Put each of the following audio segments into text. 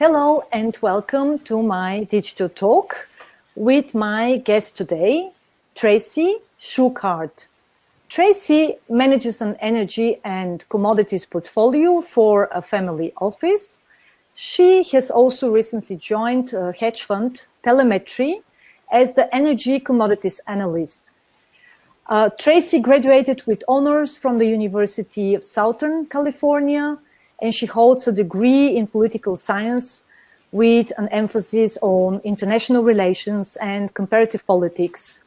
Hello and welcome to my digital talk with my guest today, Tracy Shuchart. Tracy manages an energy and commodities portfolio for a family office. She has also recently joined a hedge fund, Telemetry, as the energy commodities analyst. Uh, Tracy graduated with honors from the University of Southern California, and she holds a degree in political science with an emphasis on international relations and comparative politics.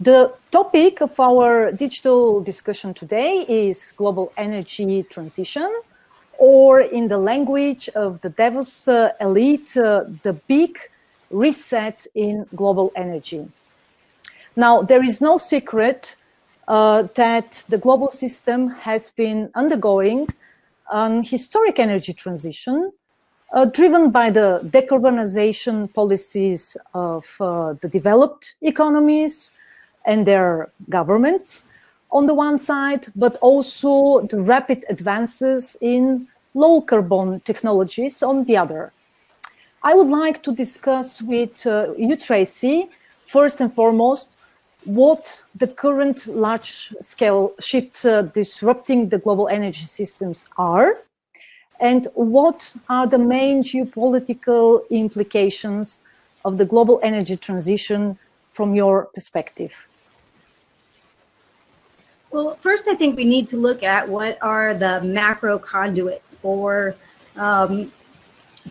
The topic of our digital discussion today is global energy transition, or in the language of the Davos uh, elite, uh, the big reset in global energy. Now, there is no secret uh, that the global system has been undergoing an historic energy transition uh, driven by the decarbonization policies of uh, the developed economies and their governments on the one side, but also the rapid advances in low carbon technologies on the other. I would like to discuss with uh, you, Tracy, first and foremost, what the current large-scale shifts uh, disrupting the global energy systems are, and what are the main geopolitical implications of the global energy transition from your perspective? Well, first, I think we need to look at what are the macro conduits for um,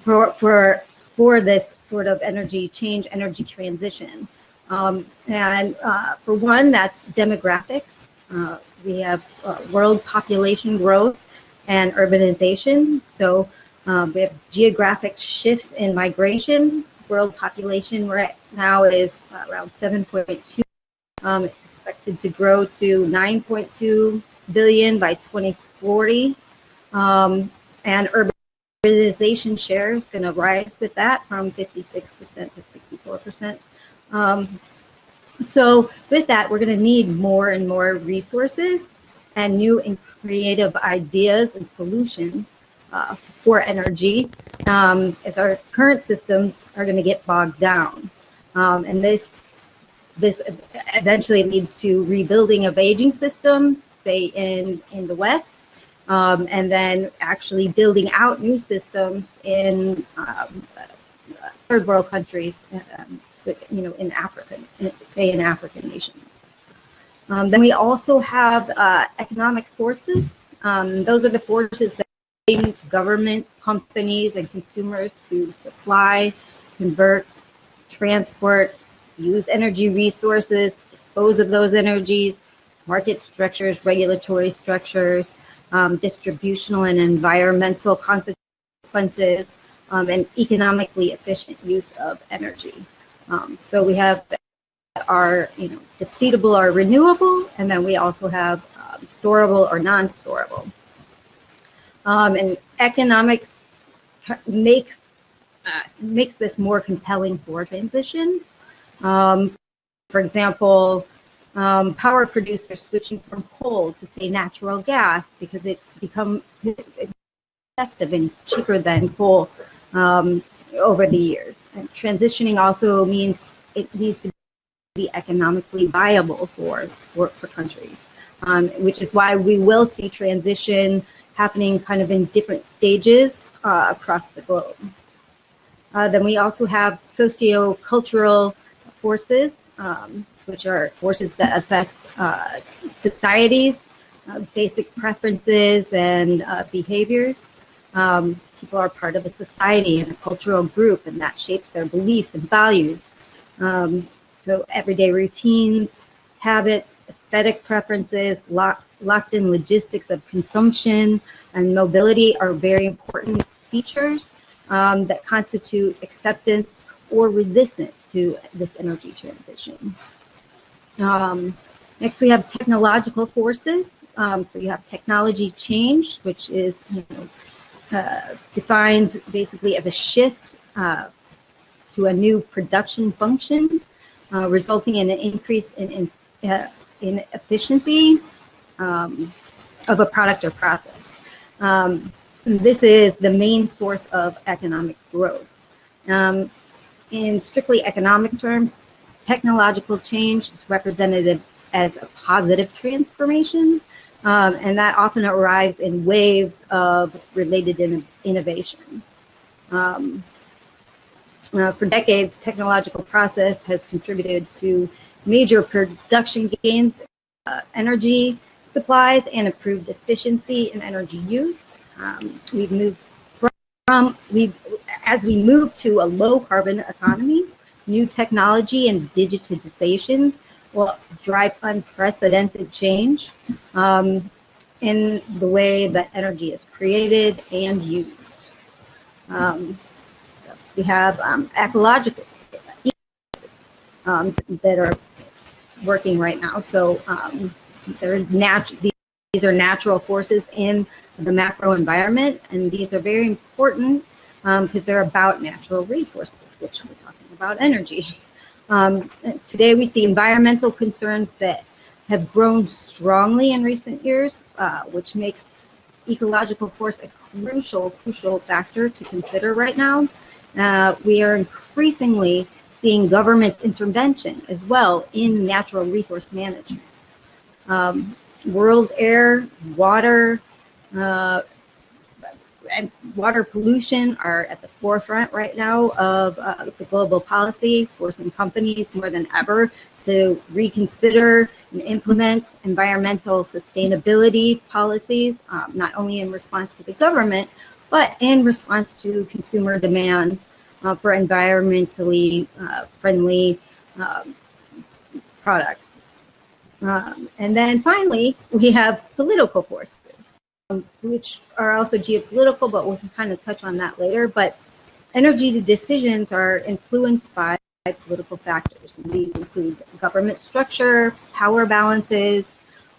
for for for this sort of energy change, energy transition. Um, and uh, for one, that's demographics. Uh, we have uh, world population growth and urbanization. So um, we have geographic shifts in migration. World population right now is around 7.2. Um, it's expected to grow to 9.2 billion by 2040. Um, and urbanization share is going to rise with that from 56% to 64%. Um, so with that, we're going to need more and more resources and new and creative ideas and solutions uh, for energy um, as our current systems are going to get bogged down. Um, and this this eventually leads to rebuilding of aging systems, say in, in the West, um, and then actually building out new systems in um, third world countries, um, you know, in Africa, say in African nations. Um, then we also have uh, economic forces. Um, those are the forces that governments, companies, and consumers to supply, convert, transport, use energy resources, dispose of those energies, market structures, regulatory structures, um, distributional and environmental consequences, um, and economically efficient use of energy. Um, so we have our you know depletable or renewable, and then we also have um, storable or non-storable. Um, and economics makes uh, makes this more compelling for transition. Um, for example, um, power producers switching from coal to say natural gas because it's become effective and cheaper than coal um, over the years. And transitioning also means it needs to be economically viable for, for, for countries, um, which is why we will see transition happening kind of in different stages uh, across the globe. Uh, then we also have socio-cultural forces, um, which are forces that affect uh, societies, uh, basic preferences and uh, behaviors. Um, people are part of a society and a cultural group, and that shapes their beliefs and values. Um, so everyday routines, habits, aesthetic preferences, lock, locked in logistics of consumption and mobility are very important features um, that constitute acceptance or resistance to this energy transition. Um, next, we have technological forces. Um, so you have technology change, which is you know, uh, defined basically as a shift uh, to a new production function, uh, resulting in an increase in, in, uh, in efficiency um, of a product or process. Um, this is the main source of economic growth. Um, in strictly economic terms, technological change is represented as a positive transformation, um, and that often arrives in waves of related in innovation. Um, uh, for decades, technological process has contributed to major production gains, uh, energy supplies, and improved efficiency in energy use. Um, we've moved from, we as we move to a low carbon economy, new technology and digitization will drive unprecedented change um, in the way that energy is created and used. Um, we have um, ecological um, that are working right now. So um, these are natural forces in the macro environment, and these are very important because um, they're about natural resources, which we're talking about energy. Um, today, we see environmental concerns that have grown strongly in recent years, uh, which makes ecological force a crucial, crucial factor to consider right now. Uh, we are increasingly seeing government intervention as well in natural resource management. Um, world air, water, uh, water pollution are at the forefront right now of uh, the global policy, forcing companies more than ever to reconsider and implement environmental sustainability policies, um, not only in response to the government, but in response to consumer demands uh, for environmentally uh, friendly um, products. Um, and then finally, we have political forces um, which are also geopolitical, but we can kind of touch on that later. But energy decisions are influenced by political factors. And these include government structure, power balances,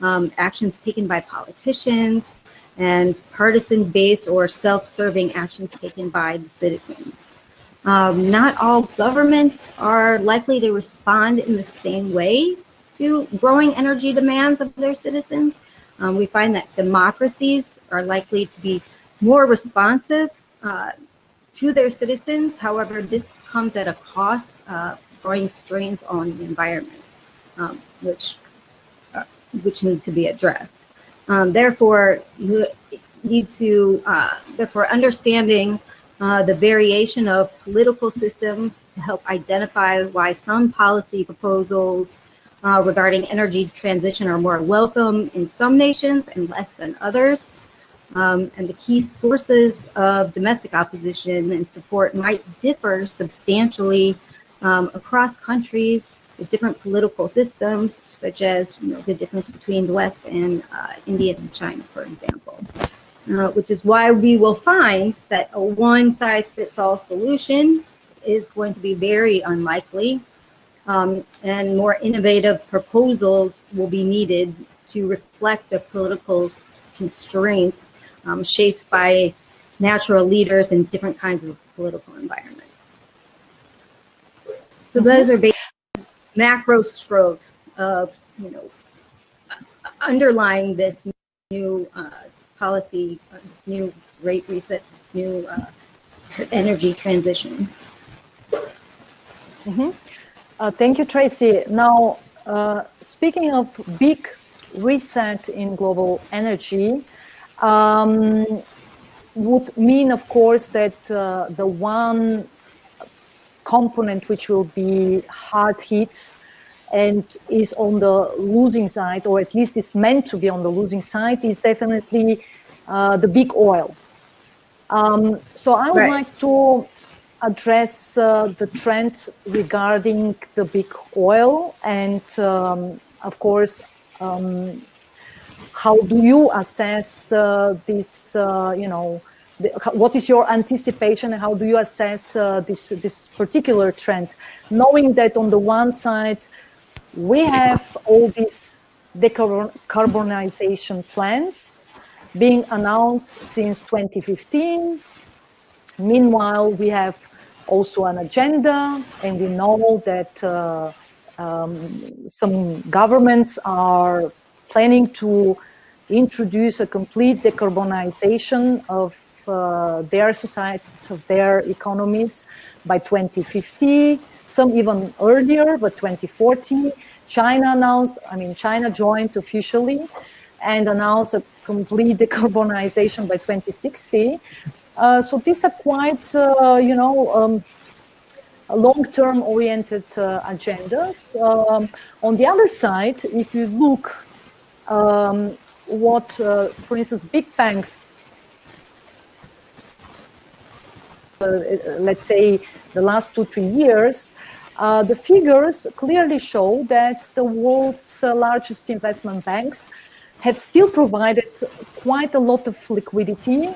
um, actions taken by politicians, and partisan based or self serving actions taken by the citizens. Um, not all governments are likely to respond in the same way to growing energy demands of their citizens. Um, we find that democracies are likely to be more responsive uh, to their citizens. However, this comes at a cost, uh, strains on the environment, um, which uh, which need to be addressed. Um, therefore, you need to uh, therefore understanding uh, the variation of political systems to help identify why some policy proposals uh, regarding energy transition are more welcome in some nations and less than others. Um, and the key sources of domestic opposition and support might differ substantially um, across countries with different political systems, such as you know, the difference between the West and uh, India and China, for example. Uh, which is why we will find that a one size fits all solution is going to be very unlikely um, and more innovative proposals will be needed to reflect the political constraints um, shaped by natural leaders in different kinds of political environments. So those are basic macro strokes of, you know, underlying this new uh, policy, uh, this new rate reset, this new uh, energy transition. Mm-hmm. Uh, thank you, Tracy. Now, uh, speaking of big reset in global energy, um, would mean, of course, that uh, the one component which will be hard hit and is on the losing side, or at least it's meant to be on the losing side, is definitely uh, the big oil. Um, so I would right. like to address uh, the trend regarding the big oil and, um, of course, um, how do you assess uh, this, uh, you know, the, what is your anticipation and how do you assess uh, this, this particular trend, knowing that on the one side, we have all these decarbonization plans being announced since 2015. Meanwhile, we have also an agenda, and we know that uh, um, some governments are planning to introduce a complete decarbonization of uh, their societies, of their economies by 2050, some even earlier, but 2040. China announced, I mean, China joined officially and announced a complete decarbonization by 2060. Uh, so these are quite, uh, you know, um, long-term oriented uh, agendas. Um, on the other side, if you look um, what, uh, for instance, big banks, uh, let's say the last two, three years, the figures clearly show that the world's largest investment banks have still provided quite a lot of liquidity,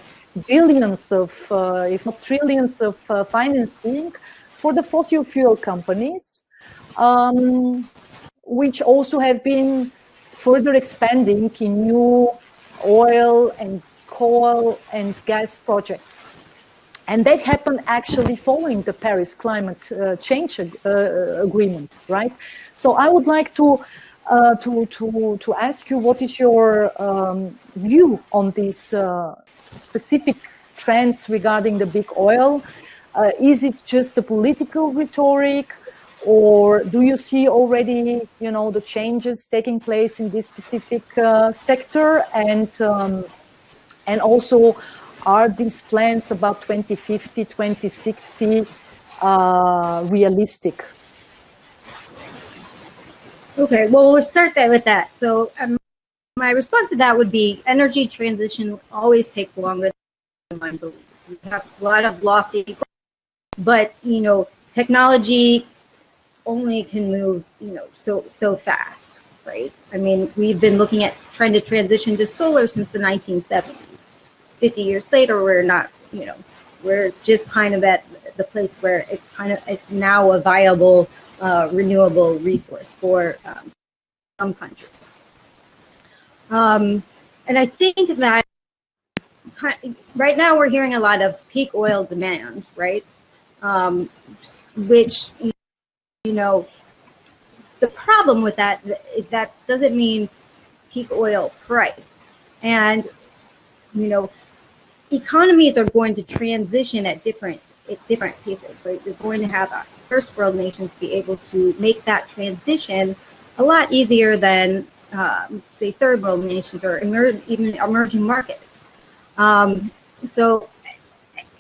billions of, uh, if not trillions of uh, financing for the fossil fuel companies, um, which also have been further expanding in new oil and coal and gas projects. And that happened actually following the Paris climate uh, change uh, agreement, right? So I would like to uh, to, to, to ask you what is your um, view on this uh, specific trends regarding the big oil? Uh, is it just a political rhetoric or do you see already, you know, the changes taking place in this specific uh, sector and, um, and also are these plans about 2050, 2060 uh, realistic? Okay, well, we'll start that with that. So um, my response to that would be energy transition always takes longer than I believe. We have a lot of lofty, but you know, technology only can move, you know, so so fast, right? I mean, we've been looking at trying to transition to solar since the 1970s. It's 50 years later, we're not, you know, we're just kind of at the place where it's kind of it's now a viable uh, renewable resource for um, some countries. Um, and I think that right now we're hearing a lot of peak oil demand, right? Um, which, you know, the problem with that is that doesn't mean peak oil price. And, you know, economies are going to transition at different at different paces. Right? You're going to have first world nations be able to make that transition a lot easier than, um, say, third world nations or emer- even emerging markets. Um, so,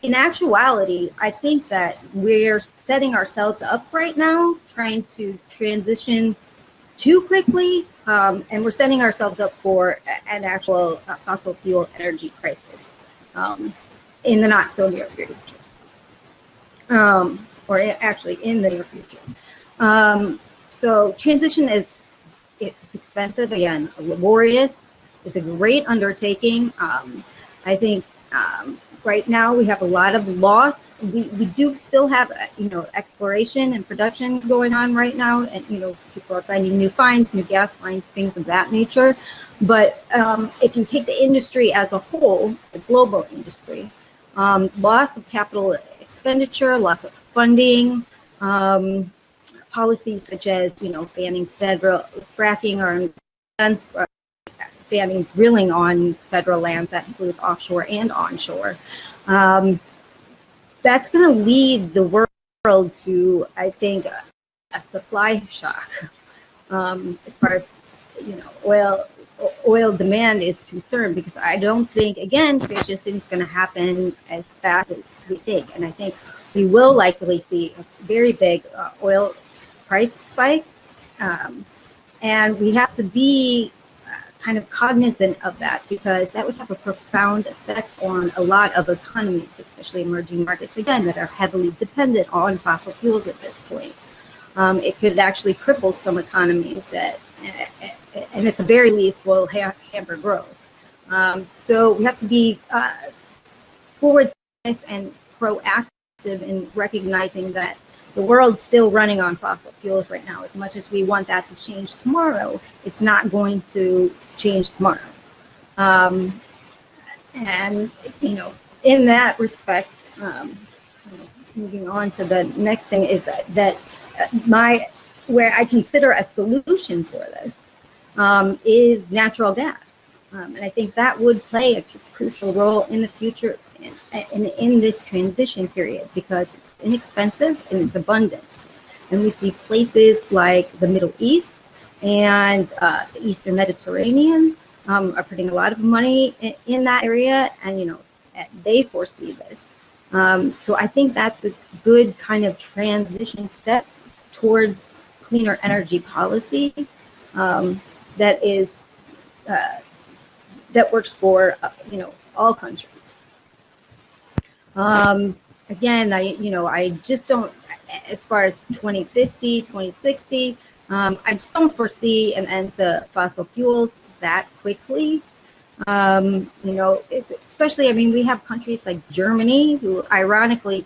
in actuality, I think that we're setting ourselves up right now, trying to transition too quickly, um, and we're setting ourselves up for an actual uh, fossil fuel energy crisis um, in the not so near future. Um, or actually in the near future. Um, so transition is it's expensive again, laborious. It's a great undertaking. Um, I think um, right now we have a lot of loss. We, we do still have uh, you know exploration and production going on right now, and you know people are finding new finds, new gas finds, things of that nature. But um, if you take the industry as a whole, the global industry, um, loss of capital expenditure, loss of funding, um, policies such as, you know, banning federal fracking or banning drilling on federal lands that includes offshore and onshore. Um, that's going to lead the world to, I think, a supply shock um, as far as, you know, oil oil demand is concerned because I don't think, again, transition is going to happen as fast as we think. And I think we will likely see a very big uh, oil price spike. Um, and we have to be uh, kind of cognizant of that because that would have a profound effect on a lot of economies, especially emerging markets, again, that are heavily dependent on fossil fuels at this point. Um, it could actually cripple some economies that, and at the very least, will ha- hamper growth. Um, so we have to be uh, forward and proactive in recognizing that the world's still running on fossil fuels right now. As much as we want that to change tomorrow, it's not going to change tomorrow. Um, and, you know, in that respect, um, moving on to the next thing is that, that my, where I consider a solution for this um, is natural gas. Um, and I think that would play a crucial role in the future in, in, in this transition period because inexpensive and it's abundant. And we see places like the Middle East and uh, the Eastern Mediterranean um, are putting a lot of money in, in, that area, and you know they foresee this. Um, so I think that's a good kind of transition step towards cleaner energy policy um, that is uh, that works for uh, you know all countries. Again, I you know I just don't as far as 2050, 2060. Um, I just don't foresee an end to fossil fuels that quickly. Um, you know, especially, I mean, we have countries like Germany, who ironically,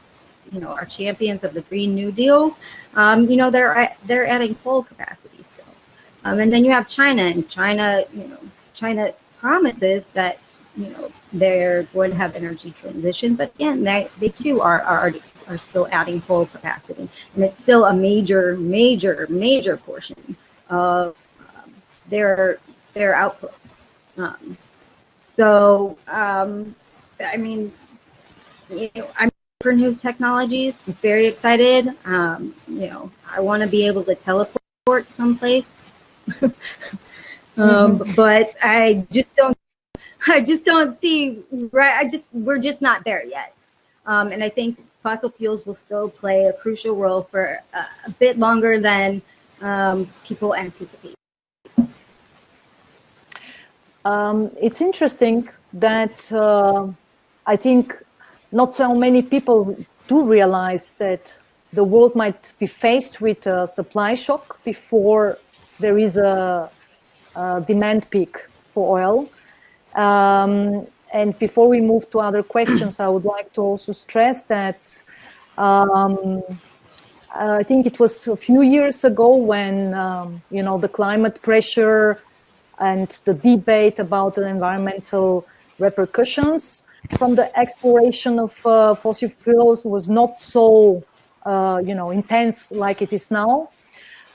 you know, are champions of the Green New Deal. Um, you know, they're they're adding coal capacity still, um, and then you have China, and China, you know, China promises that you know they're going to have energy transition, but again, they they too are are are still adding coal capacity, and it's still a major, major, major portion of um, their their outputs. Um, so, um, I mean, you know, I'm for new technologies. Very excited. Um, you know, I want to be able to teleport someplace, um, mm-hmm. but I just don't. I just don't see right. I just we're just not there yet, um, and I think fossil fuels will still play a crucial role for a, a bit longer than um, people anticipate. Um, it's interesting that uh, I think not so many people do realize that the world might be faced with a supply shock before there is a, a demand peak for oil. Um, and before we move to other questions, I would like to also stress that um, I think it was a few years ago when um, you know the climate pressure and the debate about the environmental repercussions from the exploration of uh, fossil fuels was not so uh, you know intense like it is now.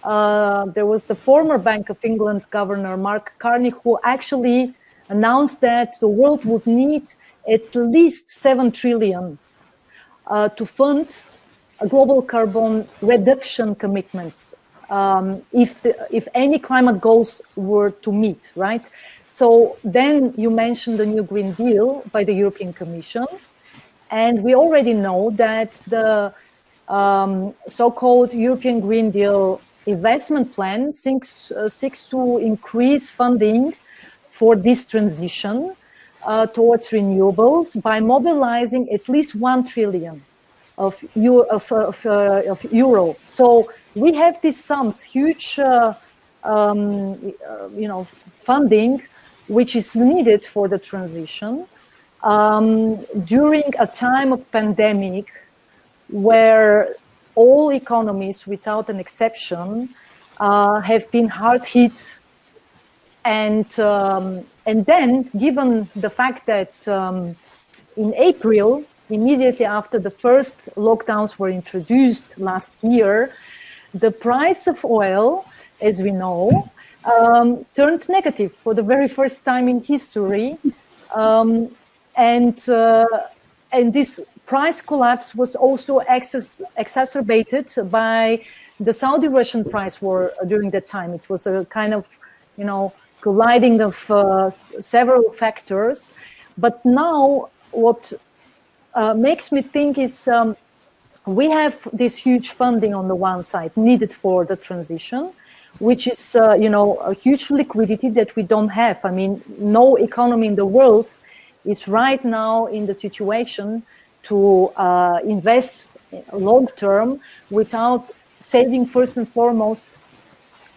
Uh, there was the former Bank of England governor Mark Carney who actually announced that the world would need at least 7 trillion uh, to fund global carbon reduction commitments um, if, the, if any climate goals were to meet, right? So then you mentioned the new Green Deal by the European Commission. And we already know that the um, so-called European Green Deal investment plan seeks, uh, seeks to increase funding for this transition uh, towards renewables by mobilizing at least 1 trillion of, of, of, uh, of euro. So we have these sums, huge, uh, um, uh, you know, funding, which is needed for the transition um, during a time of pandemic where all economies, without an exception, uh, have been hard hit and um, and then, given the fact that um, in April, immediately after the first lockdowns were introduced last year, the price of oil, as we know, um, turned negative for the very first time in history, um, and uh, and this price collapse was also exacerbated by the Saudi-Russian price war during that time. It was a kind of, you know, colliding of uh, several factors. But now what uh, makes me think is um, we have this huge funding on the one side needed for the transition, which is, uh, you know, a huge liquidity that we don't have. I mean, no economy in the world is right now in the situation to uh, invest long term without saving first and foremost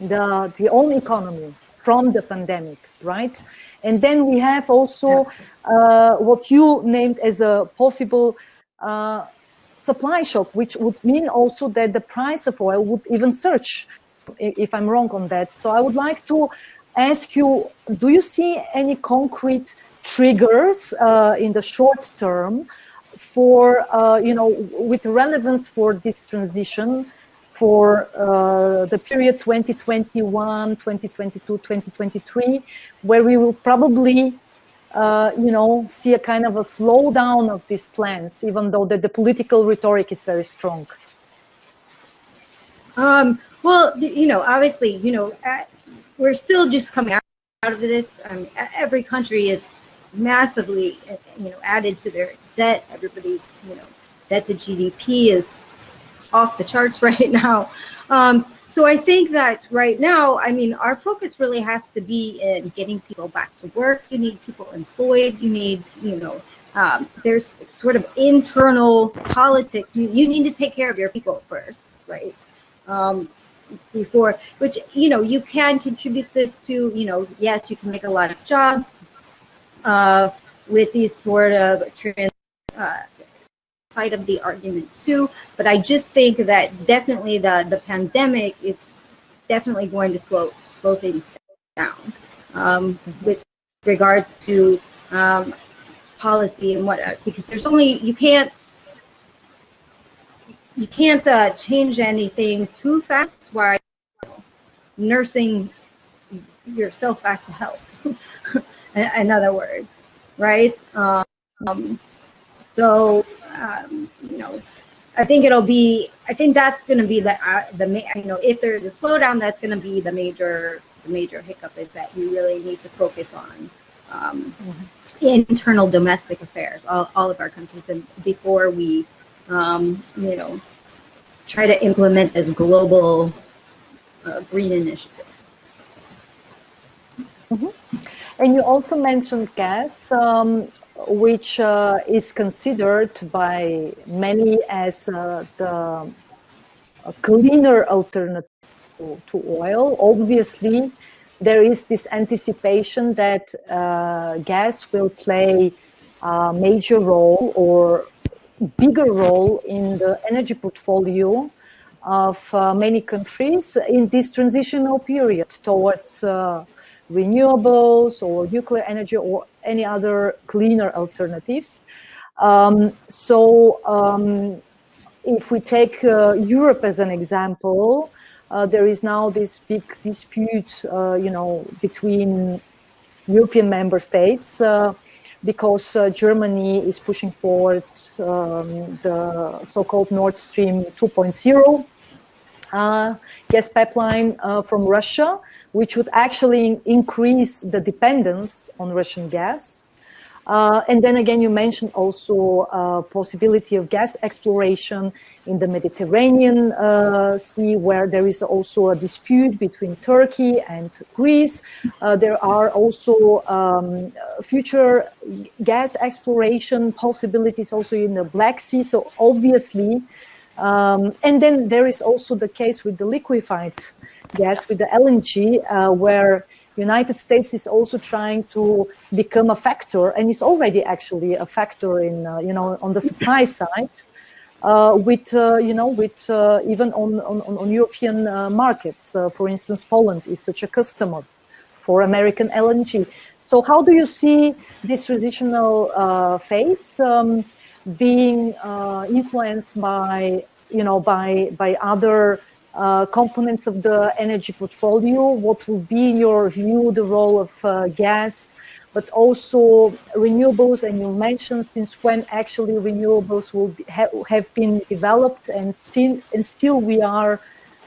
the, the own economy from the pandemic, right? And then we have also uh, what you named as a possible uh, supply shock, which would mean also that the price of oil would even surge, if I'm wrong on that. So I would like to ask you, do you see any concrete triggers uh, in the short term for, uh, you know, with relevance for this transition for uh, the period 2021, 2022, 2023, where we will probably uh, you know, see a kind of a slowdown of these plans, even though the, the political rhetoric is very strong? Um, well, you know, obviously, you know, we're still just coming out of this. Every country is massively, you know, added to their debt. Everybody's, you know, debt to GDP is off the charts right now. Um, so I think that right now, I mean, our focus really has to be in getting people back to work. You need people employed. You need, you know, um, there's sort of internal politics. You, you need to take care of your people first, right? Um, before, which, you know, you can contribute this to, you know, yes, you can make a lot of jobs uh, with these sort of trans, uh, side of the argument too. But I just think that definitely the the pandemic is definitely going to slow slow things down um, with regards to um, policy and what because there's only you can't you can't uh, change anything too fast while nursing yourself back to health. in other words, right? Um, so um, you know, I think it'll be. I think that's going to be the uh, the you know if there's a slowdown, that's going to be the major the major hiccup is that we really need to focus on um, mm-hmm. internal domestic affairs, all, all of our countries, and before we um, you know try to implement this global uh, green initiative. Mm-hmm. And you also mentioned gas. Um, which uh, is considered by many as uh, the cleaner alternative to, oil. Obviously, there is this anticipation that uh, gas will play a major role or bigger role in the energy portfolio of uh, many countries in this transitional period towards uh, renewables or nuclear energy or any other cleaner alternatives. Um, so um, if we take uh, Europe as an example, uh, there is now this big dispute, uh, you know, between European member states uh, because uh, Germany is pushing forward um, the so-called Nord Stream 2.0 uh, gas pipeline from Russia, which would actually increase the dependence on Russian gas. Uh, and then again, you mentioned also uh, possibility of gas exploration in the Mediterranean uh, Sea, where there is also a dispute between Turkey and Greece. Uh, there are also um, future gas exploration possibilities also in the Black Sea. So obviously, um, and then there is also the case with the liquefied gas with the LNG, uh, where United States is also trying to become a factor, and is already actually a factor in uh, you know on the supply side. Uh, with uh, you know with uh, even on on, on European uh, markets, for instance, Poland is such a customer for American LNG. So how do you see this transitional phase um, being influenced by you know by by other uh, components of the energy portfolio, what will be, in your view, the role of uh, gas, but also renewables, and you mentioned since when actually renewables will be, ha have been developed, and, seen, and still we are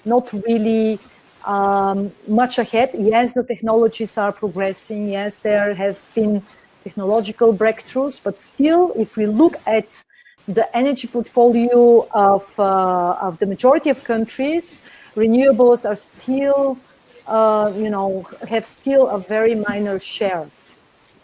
not really um, much ahead. Yes, the technologies are progressing. Yes, there have been technological breakthroughs, but still, if we look at the energy portfolio of, uh, of the majority of countries, renewables are still, uh, you know, have still a very minor share.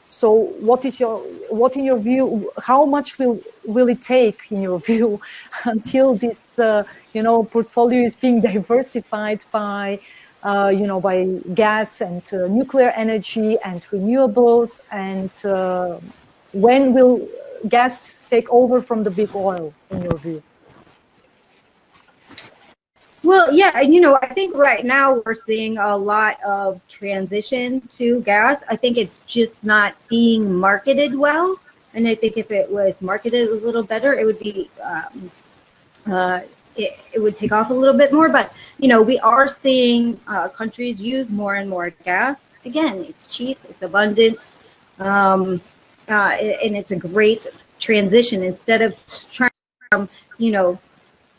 So what is your, what in your view, how much will, will it take in your view until this, uh, you know, portfolio is being diversified by, uh, you know, by gas and uh, nuclear energy and renewables and uh, when will gas take over from the big oil, in your view? Well, yeah, and you know, I think right now we're seeing a lot of transition to gas. I think it's just not being marketed well. And I think if it was marketed a little better, it would be, um, uh, it, it, would take off a little bit more. But, you know, we are seeing uh, countries use more and more gas. Again, it's cheap, it's abundant. Um, uh, and it's a great transition instead of trying from, you know,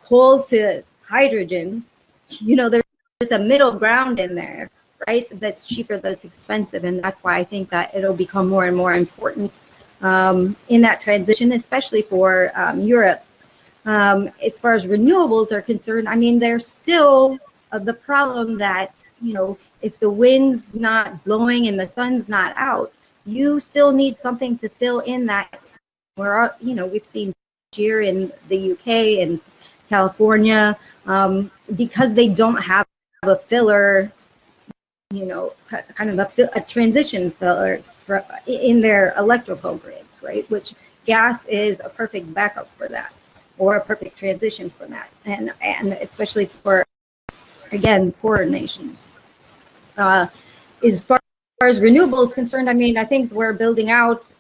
coal to hydrogen, you know, there's a middle ground in there, right? That's cheaper, that's expensive. And that's why I think that it'll become more and more important um, in that transition, especially for um, Europe. Um, as far as renewables are concerned, I mean, there's still uh, the problem that, you know, if the wind's not blowing and the sun's not out, you still need something to fill in that. Where, you know, we've seen here in the UK and California, um, because they don't have a filler, you know, kind of a, a transition filler for, in their electrical grids, right? Which gas is a perfect backup for that or a perfect transition for that. And, and especially for, again, poorer nations. Uh, as far as renewables concerned, I mean, I think we're building out,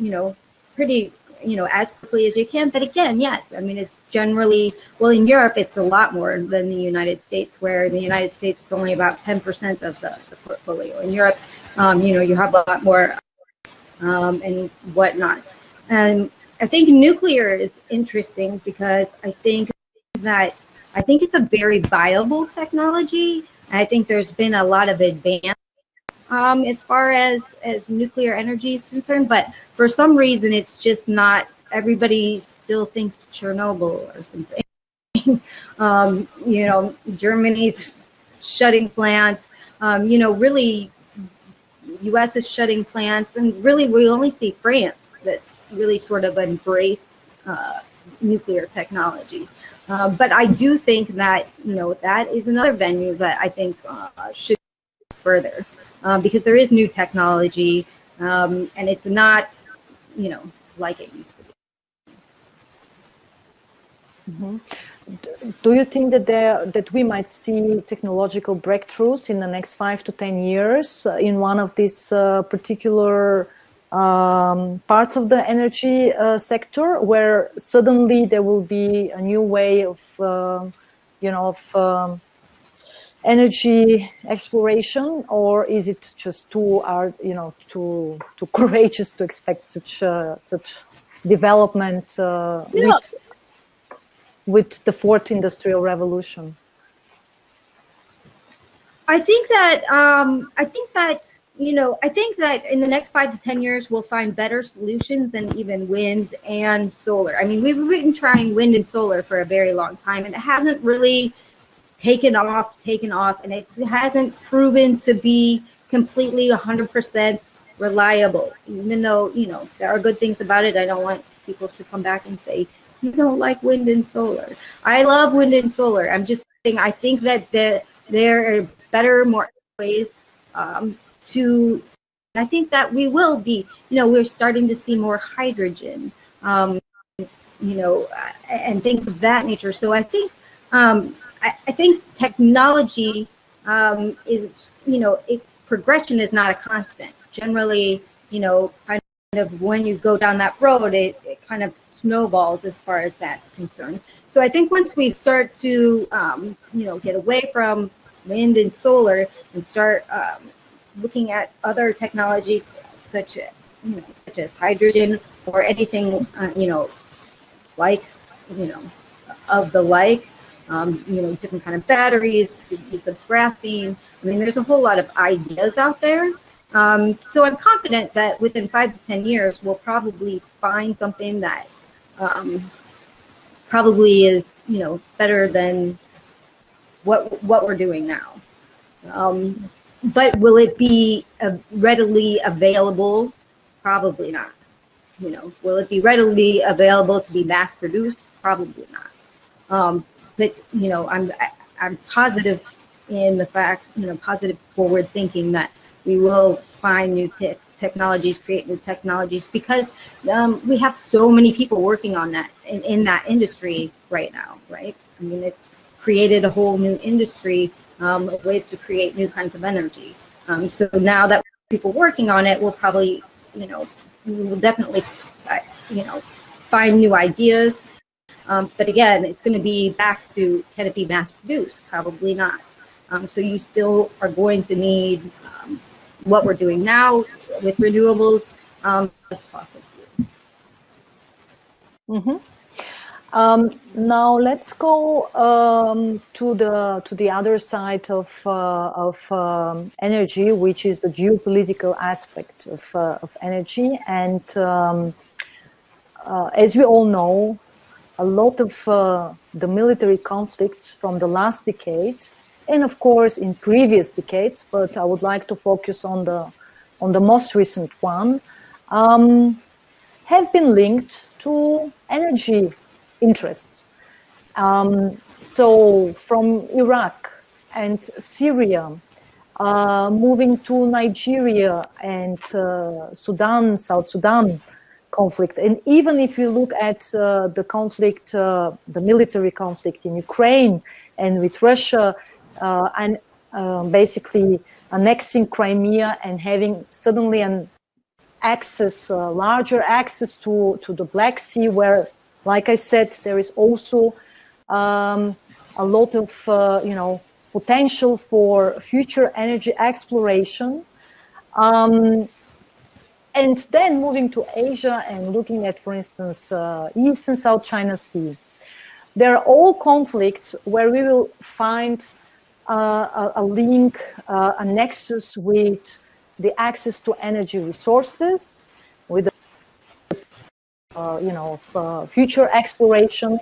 you know, pretty, you know, as quickly as you can. But again, yes, I mean, it's generally, well, in Europe, it's a lot more than the United States, where in the United States, it's only about 10% of the, the portfolio. In Europe, um, you know, you have a lot more um, and whatnot. And I think nuclear is interesting because I think that I think it's a very viable technology. I think there's been a lot of advance um, as far as as nuclear energy is concerned, but for some reason it's just not. Everybody still thinks Chernobyl or something. um, you know, Germany's shutting plants. Um, you know, really, U.S. is shutting plants, and really we only see France that's really sort of embraced uh, nuclear technology. Uh, but I do think that you know that is another venue that I think uh, should further um, because there is new technology um, and it's not you know like it used to be. Mm -hmm. Do you think that there that we might see technological breakthroughs in the next five to ten years uh, in one of these uh, particular um, parts of the energy uh, sector where suddenly there will be a new way of, uh, you know, of um, energy exploration, or is it just too, uh, you know, too too courageous to expect such uh, such development uh, with with the fourth industrial revolution? I think that um, I think that you know, I think that in the next five to 10 years, we'll find better solutions than even wind and solar. I mean, we've been trying wind and solar for a very long time, and it hasn't really taken off, taken off, and it hasn't proven to be completely 100% reliable. Even though, you know, there are good things about it, I don't want people to come back and say, don't like wind and solar. I love wind and solar. I'm just saying, I think that there, there are better, more ways um, to, I think that we will be, you know, we're starting to see more hydrogen, um, you know, and things of that nature. So I think, um, I, I, think technology um, is, you know, its progression is not a constant. Generally, you know, kind of when you go down that road, it kind of snowballs as far as that's concerned. So I think once we start to, um, you know, get away from wind and solar and start um, looking at other technologies such as you know such as hydrogen or anything uh, you know like you know of the like um, you know different kind of batteries use of graphene i mean there's a whole lot of ideas out there um, so i'm confident that within five to ten years we'll probably find something that um, probably is you know better than what what we're doing now um, but will it be uh, readily available? Probably not. You know, will it be readily available to be mass produced? Probably not. Um, but you know, I'm I, am i am positive in the fact, you know, positive forward thinking that we will find new te technologies, create new technologies because um, we have so many people working on that in, in that industry right now, right? I mean, it's created a whole new industry um, ways to create new kinds of energy. Um, so now that people working on it will probably, you know, we will definitely, uh, you know, find new ideas. Um, but again, it's going to be back to can it be mass produced? Probably not. Um, so you still are going to need, what we're doing now with renewables um, fuels. Mm-hmm. Um, now let's go um, to the to the other side of uh, of um, energy, which is the geopolitical aspect of uh, of energy. And um, uh, as we all know, a lot of uh, the military conflicts from the last decade, and of course in previous decades, but I would like to focus on the on the most recent one, um, have been linked to energy interests. Um, so from Iraq and Syria, uh, moving to Nigeria and uh, Sudan, South Sudan conflict. And even if you look at uh, the conflict, uh, the military conflict in Ukraine and with Russia, and um, basically annexing Crimea and having suddenly an access, uh, larger access to, to the Black Sea, where like I said, there is also um, a lot of, uh, you know, potential for future energy exploration. Um, and then moving to Asia and looking at, for instance, uh, East and South China Sea. There are all conflicts where we will find uh, a, a, link, uh, a nexus with the access to energy resources, with uh, you know, uh, future exploration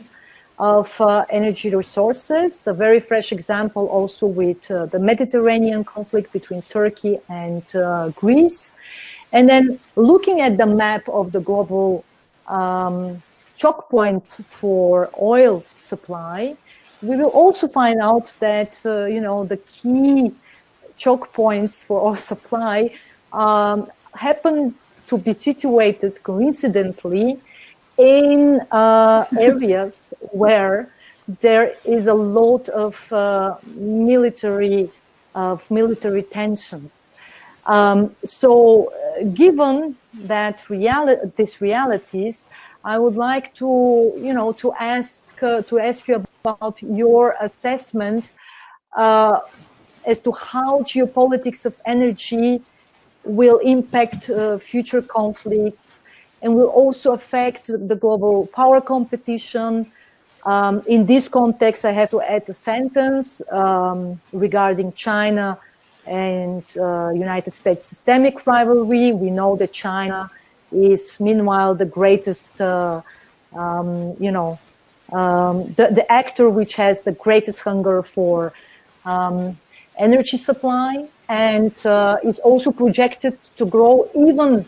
of uh, energy resources. A very fresh example also with the Mediterranean conflict between Turkey and Greece. And then looking at the map of the global um, choke points for oil supply, we will also find out that, uh, you know, the key choke points for our supply um, happen to be situated coincidentally in uh, areas where there is a lot of uh, military of military tensions. Um, so, uh, given that reali- these realities, I would like to, you know, to ask uh, to ask you about your assessment uh, as to how geopolitics of energy will impact uh, future conflicts and will also affect the global power competition. Um, in this context, I have to add a sentence um, regarding China and uh, United States systemic rivalry. We know that China is, meanwhile, the greatest, uh, um, you know, um, the, the actor which has the greatest hunger for um, energy supply and uh, is also projected to grow even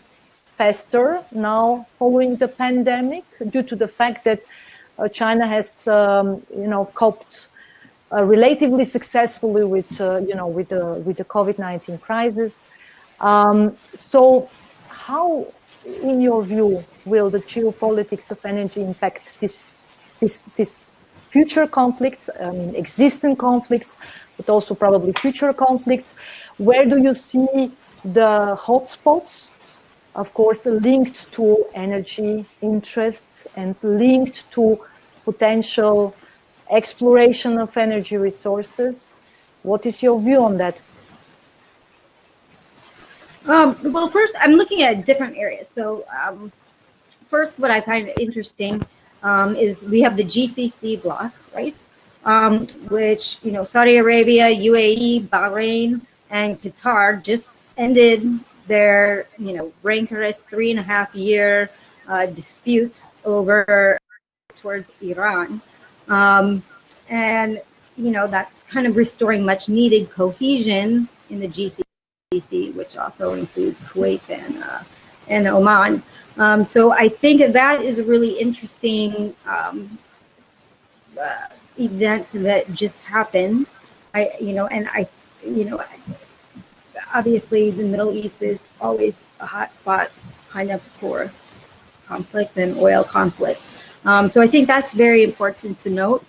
faster now following the pandemic due to the fact that uh, China has, um, you know, coped uh, relatively successfully with, uh, you know, with the with the COVID-19 crisis. Um, so, how, in your view, will the geopolitics of energy impact this this this future conflicts, I mean, existing conflicts, but also probably future conflicts? Where do you see the hotspots of course, linked to energy interests and linked to potential exploration of energy resources. What is your view on that? Um, well, first, I'm looking at different areas. So, um, first, what I find interesting um, is we have the GCC bloc, right? Um, which, you know, Saudi Arabia, UAE, Bahrain, and Qatar just ended their, you know, rancorous three and a half year uh, disputes over towards Iran. Um, and, you know, that's kind of restoring much needed cohesion in the GCC, which also includes Kuwait and, uh, and Oman. Um, so I think that is a really interesting um, uh, event that just happened. I, you know, and I, you know, obviously the Middle East is always a hot spot kind of for conflict and oil conflict. Um, so I think that's very important to note.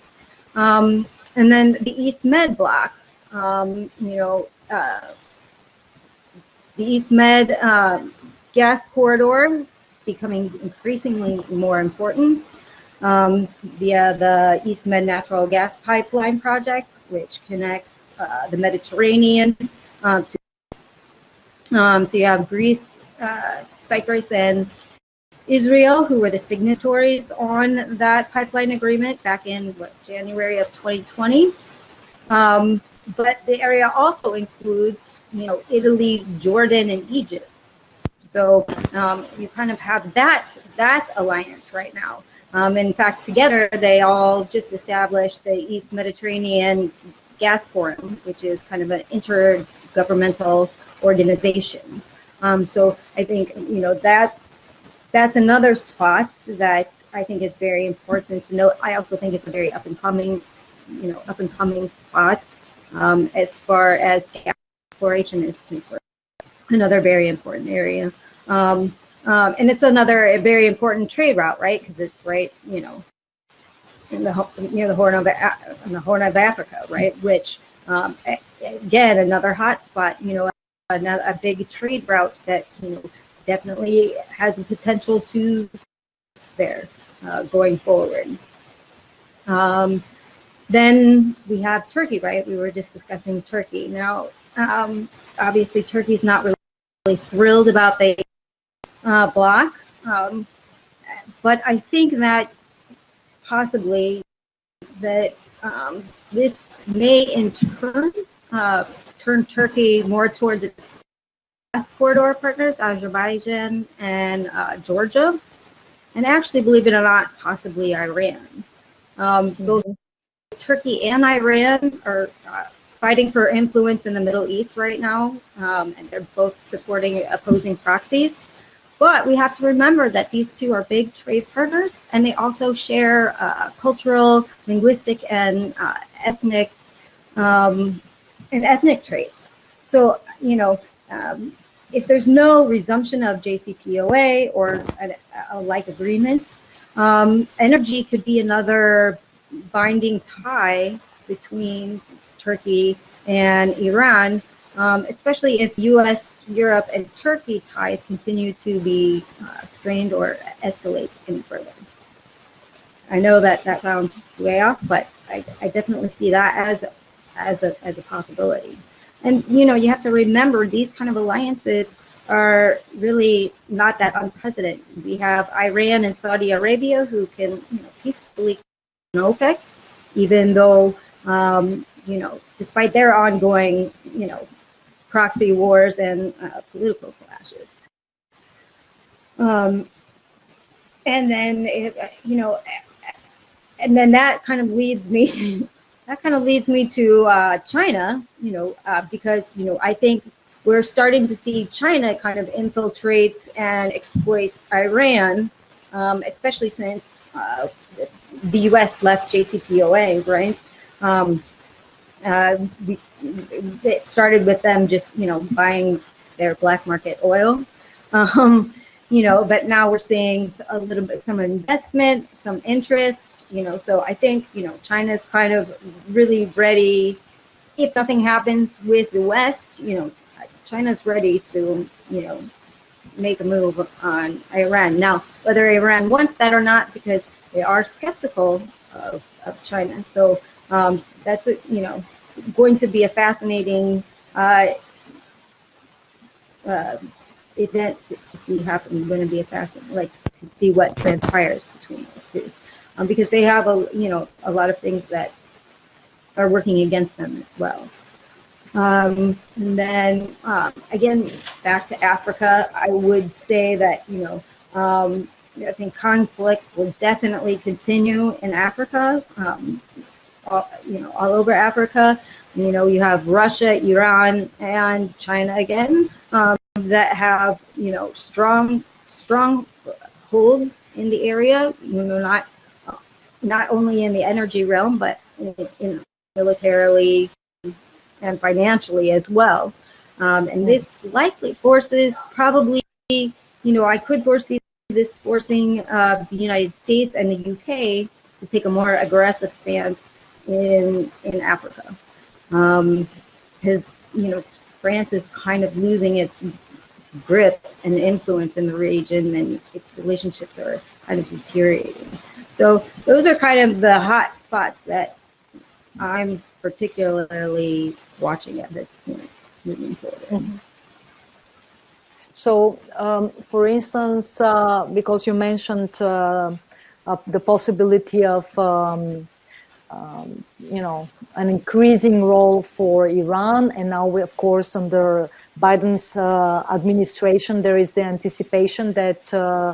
Um, and then the East Med block, um, you know, uh, the East Med uh, gas corridor is becoming increasingly more important um, via the East Med natural gas pipeline project, which connects uh, the Mediterranean uh, to Um, so you have Greece, uh, Cyprus, and Israel, who were the signatories on that pipeline agreement back in what, January of 2020. Um, but the area also includes, you know, Italy, Jordan, and Egypt. So um, you kind of have that that alliance right now. Um, in fact, together they all just established the East Mediterranean Gas Forum, which is kind of an intergovernmental organization. Um, so I think you know that that's another spot that I think is very important to note. I also think it's a very up and coming, you know, up and coming spot um, as far as exploration is concerned. Another very important area. Um, um, and it's another very important trade route, right? Because it's right, you know, in the near the Horn of in the Horn of Africa, right? Which um, again, another hot spot. You know, another a big trade route that you know definitely has the potential to there uh, going forward. Um, then we have Turkey, right? We were just discussing Turkey. Now, um, obviously, Turkey's not really thrilled about the uh, block, um, but I think that possibly that um, this may in turn uh, turn Turkey more towards its corridor partners, Azerbaijan and uh, Georgia, and actually, believe it or not, possibly Iran. Um, both Turkey and Iran are uh, fighting for influence in the Middle East right now, um, and they're both supporting opposing proxies. But we have to remember that these two are big trade partners, and they also share uh, cultural, linguistic, and uh, ethnic um, and ethnic traits. So you know, um, if there's no resumption of JCPOA or a, a like agreement, um, energy could be another binding tie between Turkey and Iran, um, especially if U.S., Europe, and Turkey ties continue to be uh, strained or escalate any further. I know that that sounds way off, but I, I definitely see that as as a as a possibility. And you know, you have to remember these kind of alliances are really not that unprecedented. We have Iran and Saudi Arabia who can you know, peacefully OPEC, even though, um, you know, despite their ongoing, you know, proxy wars and uh, political clashes. Um, and then, it, you know, and then that kind of leads me, that kind of leads me to uh, China, you know, uh, because, you know, I think we're starting to see China kind of infiltrates and exploits Iran, um, especially since uh, the U.S. left JCPOA, right? Um, uh, we, it started with them just, you know, buying their black market oil. Um, you know, but now we're seeing a little bit some investment, some interest, you know, so I think, you know, China's kind of really ready. If nothing happens with the West, you know, China's ready to, you know, make a move on Iran. Now, whether Iran wants that or not, because they are skeptical of, of China. So um, that's a, you know going to be a fascinating uh, uh, event to see happen. Going to be a fascinating like to see what transpires between those two, um, because they have a you know a lot of things that are working against them as well. Um, and then um, again, back to Africa, I would say that you know um, I think conflicts will definitely continue in Africa, um, all, you know, all over Africa. You know, you have Russia, Iran, and China again um, that have, you know, strong, strong holds in the area. You know, not not only in the energy realm, but in, in militarily and financially as well. Um, and this likely forces probably, you know, I could foresee this forcing uh, the United States and the UK to take a more aggressive stance in in Africa, because um, you know France is kind of losing its grip and influence in the region, and its relationships are kind of deteriorating. So those are kind of the hot spots that I'm particularly watching at this point moving forward. Mm-hmm. So, um, for instance, uh, because you mentioned uh, uh, the possibility of, um, um, you know, an increasing role for Iran, and now, we, of course, under Biden's uh, administration, there is the anticipation that uh,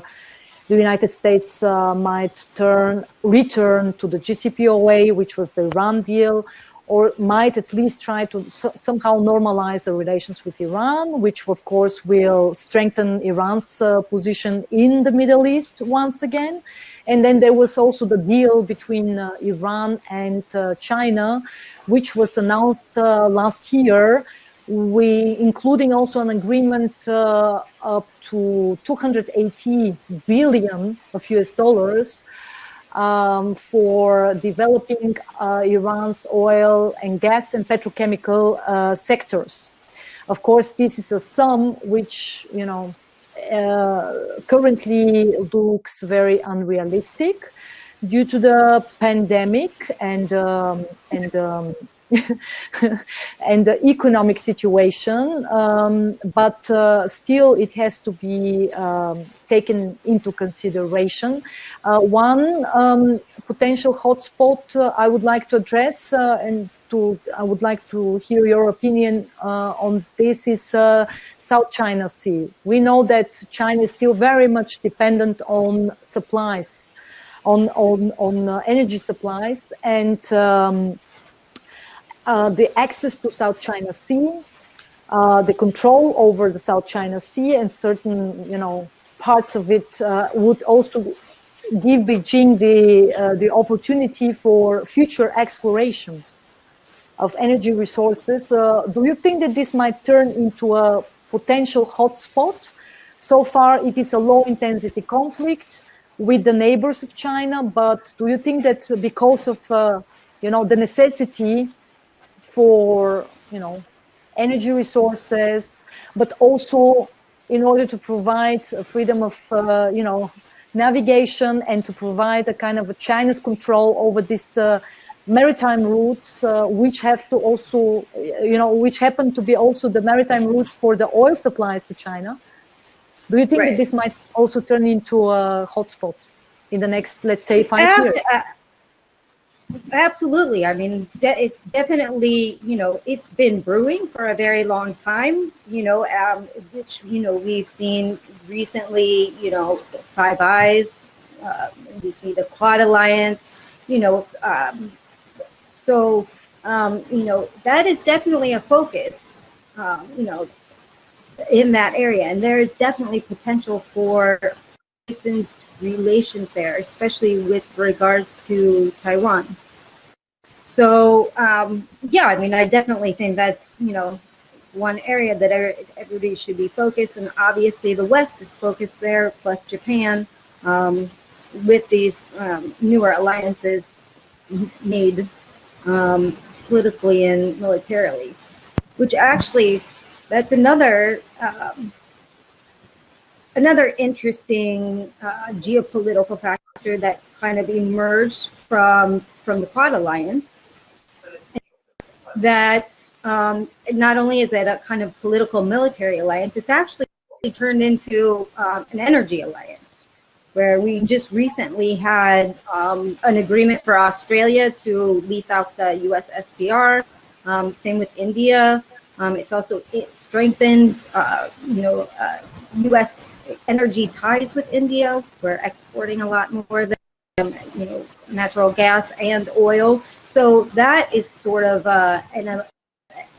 the United States uh, might turn return to the JCPOA, which was the Iran deal, or might at least try to so somehow normalize the relations with Iran, which of course will strengthen Iran's uh, position in the Middle East once again. And then there was also the deal between uh, Iran and uh, China, which was announced uh, last year, we including also an agreement uh, up to 280 billion of US dollars um, for developing uh, Iran's oil and gas and petrochemical uh, sectors. Of course, this is a sum which, you know, uh, currently looks very unrealistic due to the pandemic and um, and um, and the economic situation, um, but uh, still it has to be um, taken into consideration. Uh, one um, potential hotspot uh, I would like to address uh, and to, I would like to hear your opinion uh, on this is uh, South China Sea. We know that China is still very much dependent on supplies, on, on, on energy supplies and um, uh, the access to South China Sea, uh, the control over the South China Sea, and certain, you know, parts of it uh, would also give Beijing the uh, the opportunity for future exploration of energy resources. Uh, do you think that this might turn into a potential hotspot? So far, it is a low-intensity conflict with the neighbors of China, but do you think that because of you know the necessity for you know energy resources, but also in order to provide freedom of uh, you know navigation and to provide a kind of a China's control over these uh, maritime routes, uh, which have to also you know which happen to be also the maritime routes for the oil supplies to China. Do you think right. that this might also turn into a hotspot in the next, let's say, five years? To, Absolutely. I mean, it's definitely, you know, it's been brewing for a very long time, you know, um, which, you know, we've seen recently, you know, Five Eyes, uh, we see the Quad Alliance, you know, um, so, um, you know, that is definitely a focus, um, you know, in that area. And there is definitely potential for relations there, especially with regards to Taiwan. So um, yeah, I mean, I definitely think that's you know one area that everybody should be focused, and obviously the West is focused there, plus Japan, um, with these um, newer alliances made um, politically and militarily, which actually that's another um, another interesting uh, geopolitical factor that's kind of emerged from from the Quad Alliance. That um, not only is it a kind of political military alliance, it's actually turned into um, an energy alliance, where we just recently had um, an agreement for Australia to lease out the U.S. SPR. Um, same with India. Um, it's also it strengthened, uh, you know, uh, U.S energy ties with India. We're exporting a lot more than um, you know natural gas and oil. So that is sort of uh, an, a,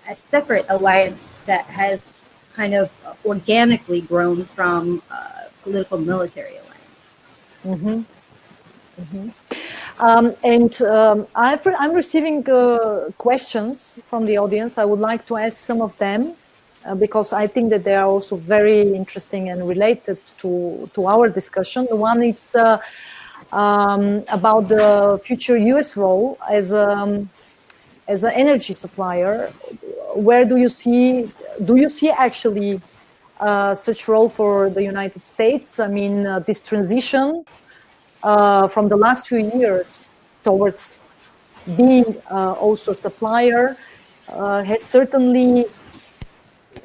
a separate alliance that has kind of organically grown from uh, political military alliance. Mm-hmm. Mm-hmm. Um, and um, i am receiving uh, questions from the audience. I would like to ask some of them. Uh, because I think that they are also very interesting and related to, to our discussion. One is uh, um, about the future U.S. role as um, as an energy supplier. Where do you see do you see actually uh, such role for the United States? I mean, uh, this transition uh, from the last few years towards being also a supplier has certainly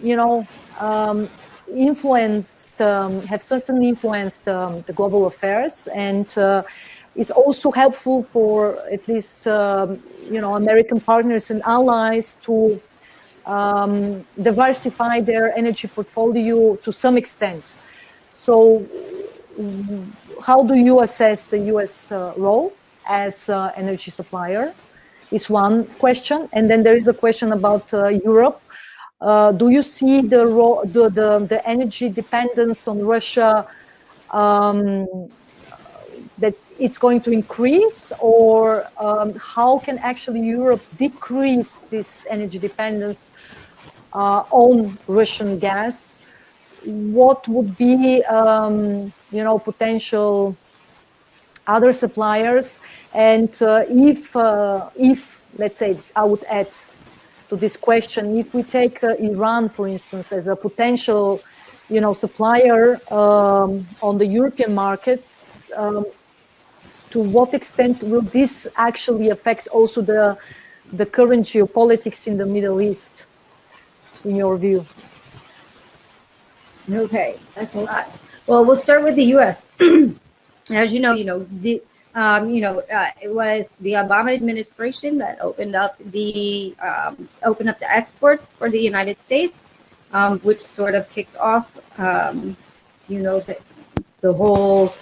you know, um, influenced, um, have certainly influenced um, the global affairs, and uh, it's also helpful for at least um, you know American partners and allies to um, diversify their energy portfolio to some extent. So, how do you assess the U.S. Uh, role as uh, energy supplier? Is one question, and then there is a question about uh, Europe. Uh, do you see the, the, the the energy dependence on Russia um, that it's going to increase or um, how can actually Europe decrease this energy dependence uh, on Russian gas? What would be, um, you know, potential other suppliers? And uh, if, uh, if, let's say, I would add to this question, if we take uh, Iran, for instance, as a potential, you know, supplier um, on the European market, um, to what extent will this actually affect also the the current geopolitics in the Middle East, in your view? Okay, that's a lot. Well, we'll start with the U.S. As you know, you know the um, you know uh, it was the Obama administration that opened up the um, opened up the exports for the United States, um, which sort of kicked off um, you know the, the whole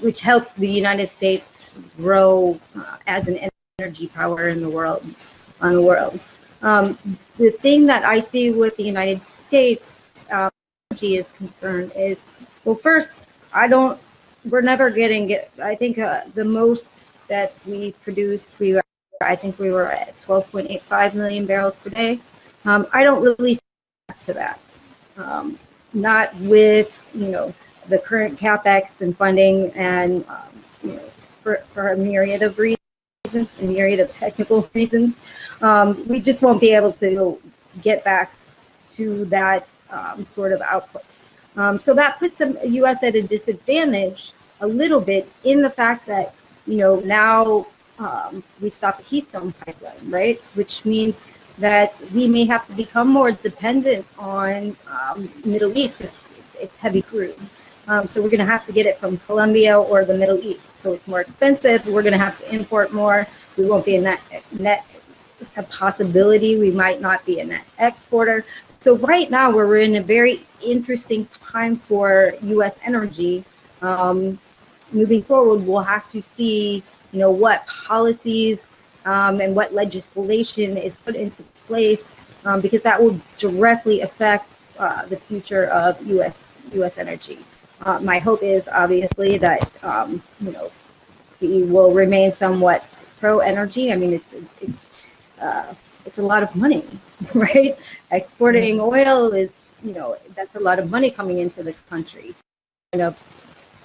which helped the United States grow uh, as an energy power in the world, on the world. Um, the thing that I see with the United States uh, energy is concerned is, well, first, I don't, we're never getting it. I think uh, the most that we produced, we were, I think we were at 12.85 million barrels per day. Um, I don't really see to that. Um, not with, you know, the current capex and funding, and um, you know, for, for a myriad of reasons, a myriad of technical reasons, um, we just won't be able to get back to that um, sort of output. Um, so that puts the U.S. at a disadvantage a little bit in the fact that you know now um, we stopped the Keystone pipeline, right? Which means that we may have to become more dependent on um, Middle East. It's heavy crude. Um, so we're going to have to get it from Colombia or the Middle East. So it's more expensive. We're going to have to import more. We won't be a net, net it's a possibility we might not be a net exporter. So right now we're in a very interesting time for U.S. energy. Um, moving forward, we'll have to see, you know, what policies um, and what legislation is put into place um, because that will directly affect uh, the future of U.S. U.S. energy. Uh, my hope is obviously that um, you know he will remain somewhat pro energy. I mean, it's it's uh, it's a lot of money, right? Exporting oil is you know that's a lot of money coming into the country. Kind of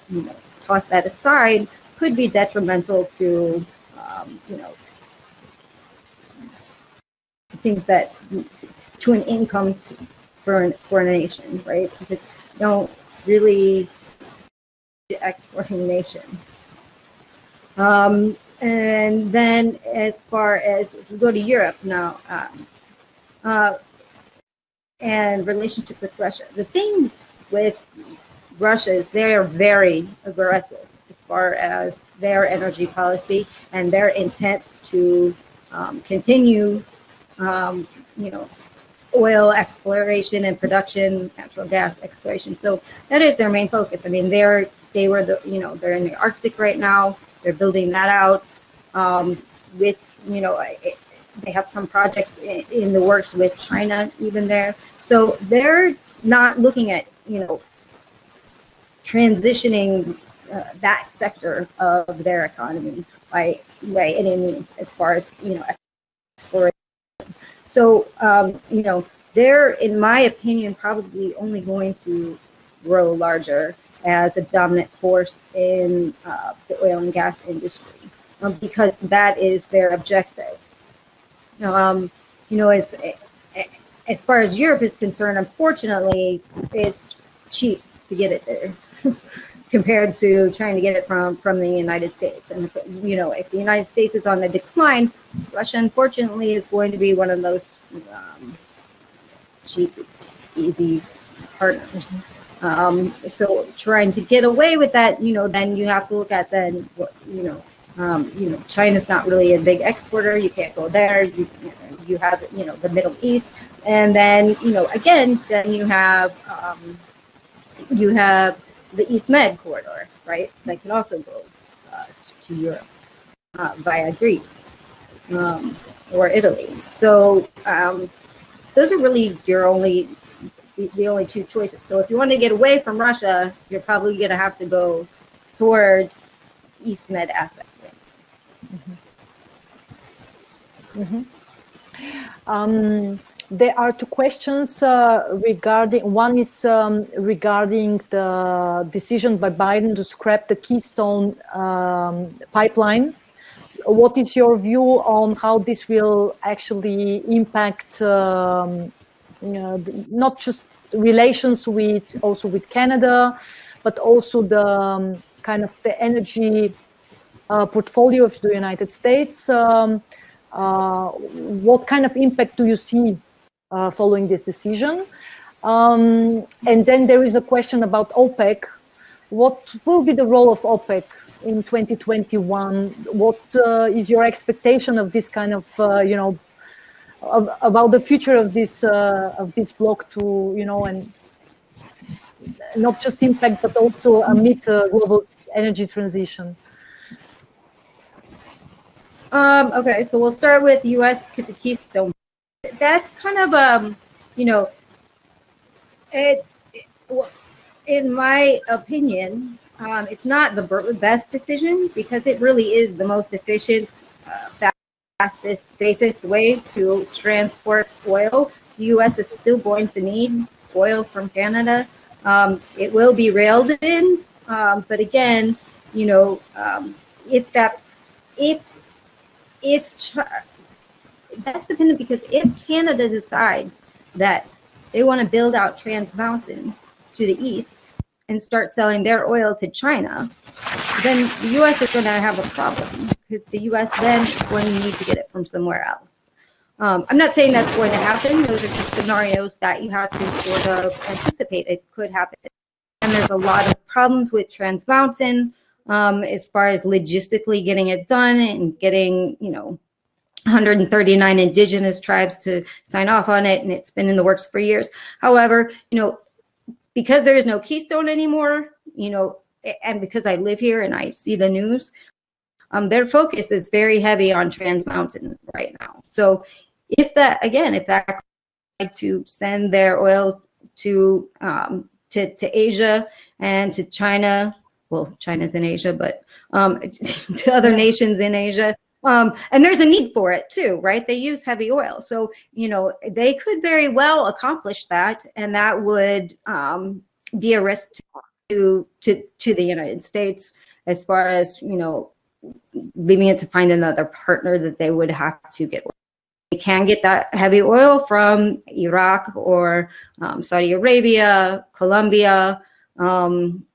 you know toss that aside could be detrimental to um, you know things that to an income for for a nation, right? Because you don't really exporting nation. Um, and then as far as if we go to Europe now, um, uh, and relationship with Russia, the thing with Russia is they are very aggressive as far as their energy policy and their intent to um, continue, um, you know, oil exploration and production, natural gas exploration. So that is their main focus. I mean, they're they were the you know they're in the Arctic right now. They're building that out um, with you know they have some projects in, in the works with China even there. So they're not looking at you know transitioning uh, that sector of their economy by by any means as far as you know exploration so, um, you know, they're, in my opinion, probably only going to grow larger as a dominant force in uh, the oil and gas industry um, because that is their objective. Um, you know, as as far as Europe is concerned, unfortunately, it's cheap to get it there. compared to trying to get it from from the United States. And if, you know, if the United States is on the decline, Russia unfortunately is going to be one of those um, cheap, easy partners. Um, so trying to get away with that, you know, then you have to look at then you know, um, you know, China's not really a big exporter. You can't go there. You you have you know the Middle East, and then you know again, then you have um, you have the East Med corridor, right? That can also go uh, to Europe uh, via Greece um, or Italy. So um, those are really your only the, only two choices. So if you want to get away from Russia, you're probably going to have to go towards East Med assets. Mm-hmm. Mm-hmm. Um, there are two questions uh, regarding. One is um, regarding the decision by Biden to scrap the Keystone um, pipeline. What is your view on how this will actually impact um, you know, not just relations with also with Canada, but also the um, kind of the energy portfolio of the United States. Um, uh, what kind of impact do you see uh, following this decision? Um, and then there is a question about OPEC. What will be the role of OPEC in 2021? What uh, is your expectation of this kind of, uh, you know, of, about the future of this uh, of this block to you know and not just impact but also amid uh, global energy transition. Um, okay, so we'll start with U.S. Keystone. That's kind of um, you know, it's in my opinion, um, it's not the best decision because it really is the most efficient, uh, fastest, safest way to transport oil. The U.S. is still going to need oil from Canada. Um, it will be railed in, um, but again, you know, um, if that, if, if that's dependent because if Canada decides that they want to build out Trans Mountain to the east and start selling their oil to China, then the U.S. is going to have a problem because the U.S. then is going to need to get it from somewhere else. Um, I'm not saying that's going to happen. Those are just scenarios that you have to sort of anticipate. It could happen. And there's a lot of problems with Trans Mountain um, as far as logistically getting it done and getting, you know, 139 indigenous tribes to sign off on it. And it's been in the works for years. However, you know, because there is no Keystone anymore, you know, and because I live here and I see the news, um, their focus is very heavy on Trans Mountain right now. So if that, again, if that to send their oil to, um, to, to Asia and to China, well, China's in Asia, but um, to other nations in Asia, um, and there's a need for it too, right? They use heavy oil. So, you know, they could very well accomplish that, and that would um, be a risk to, to, to the United States as far as, you know, leaving it to find another partner that they would have to get. They can get that heavy oil from Iraq or um, Saudi Arabia, Colombia. Um,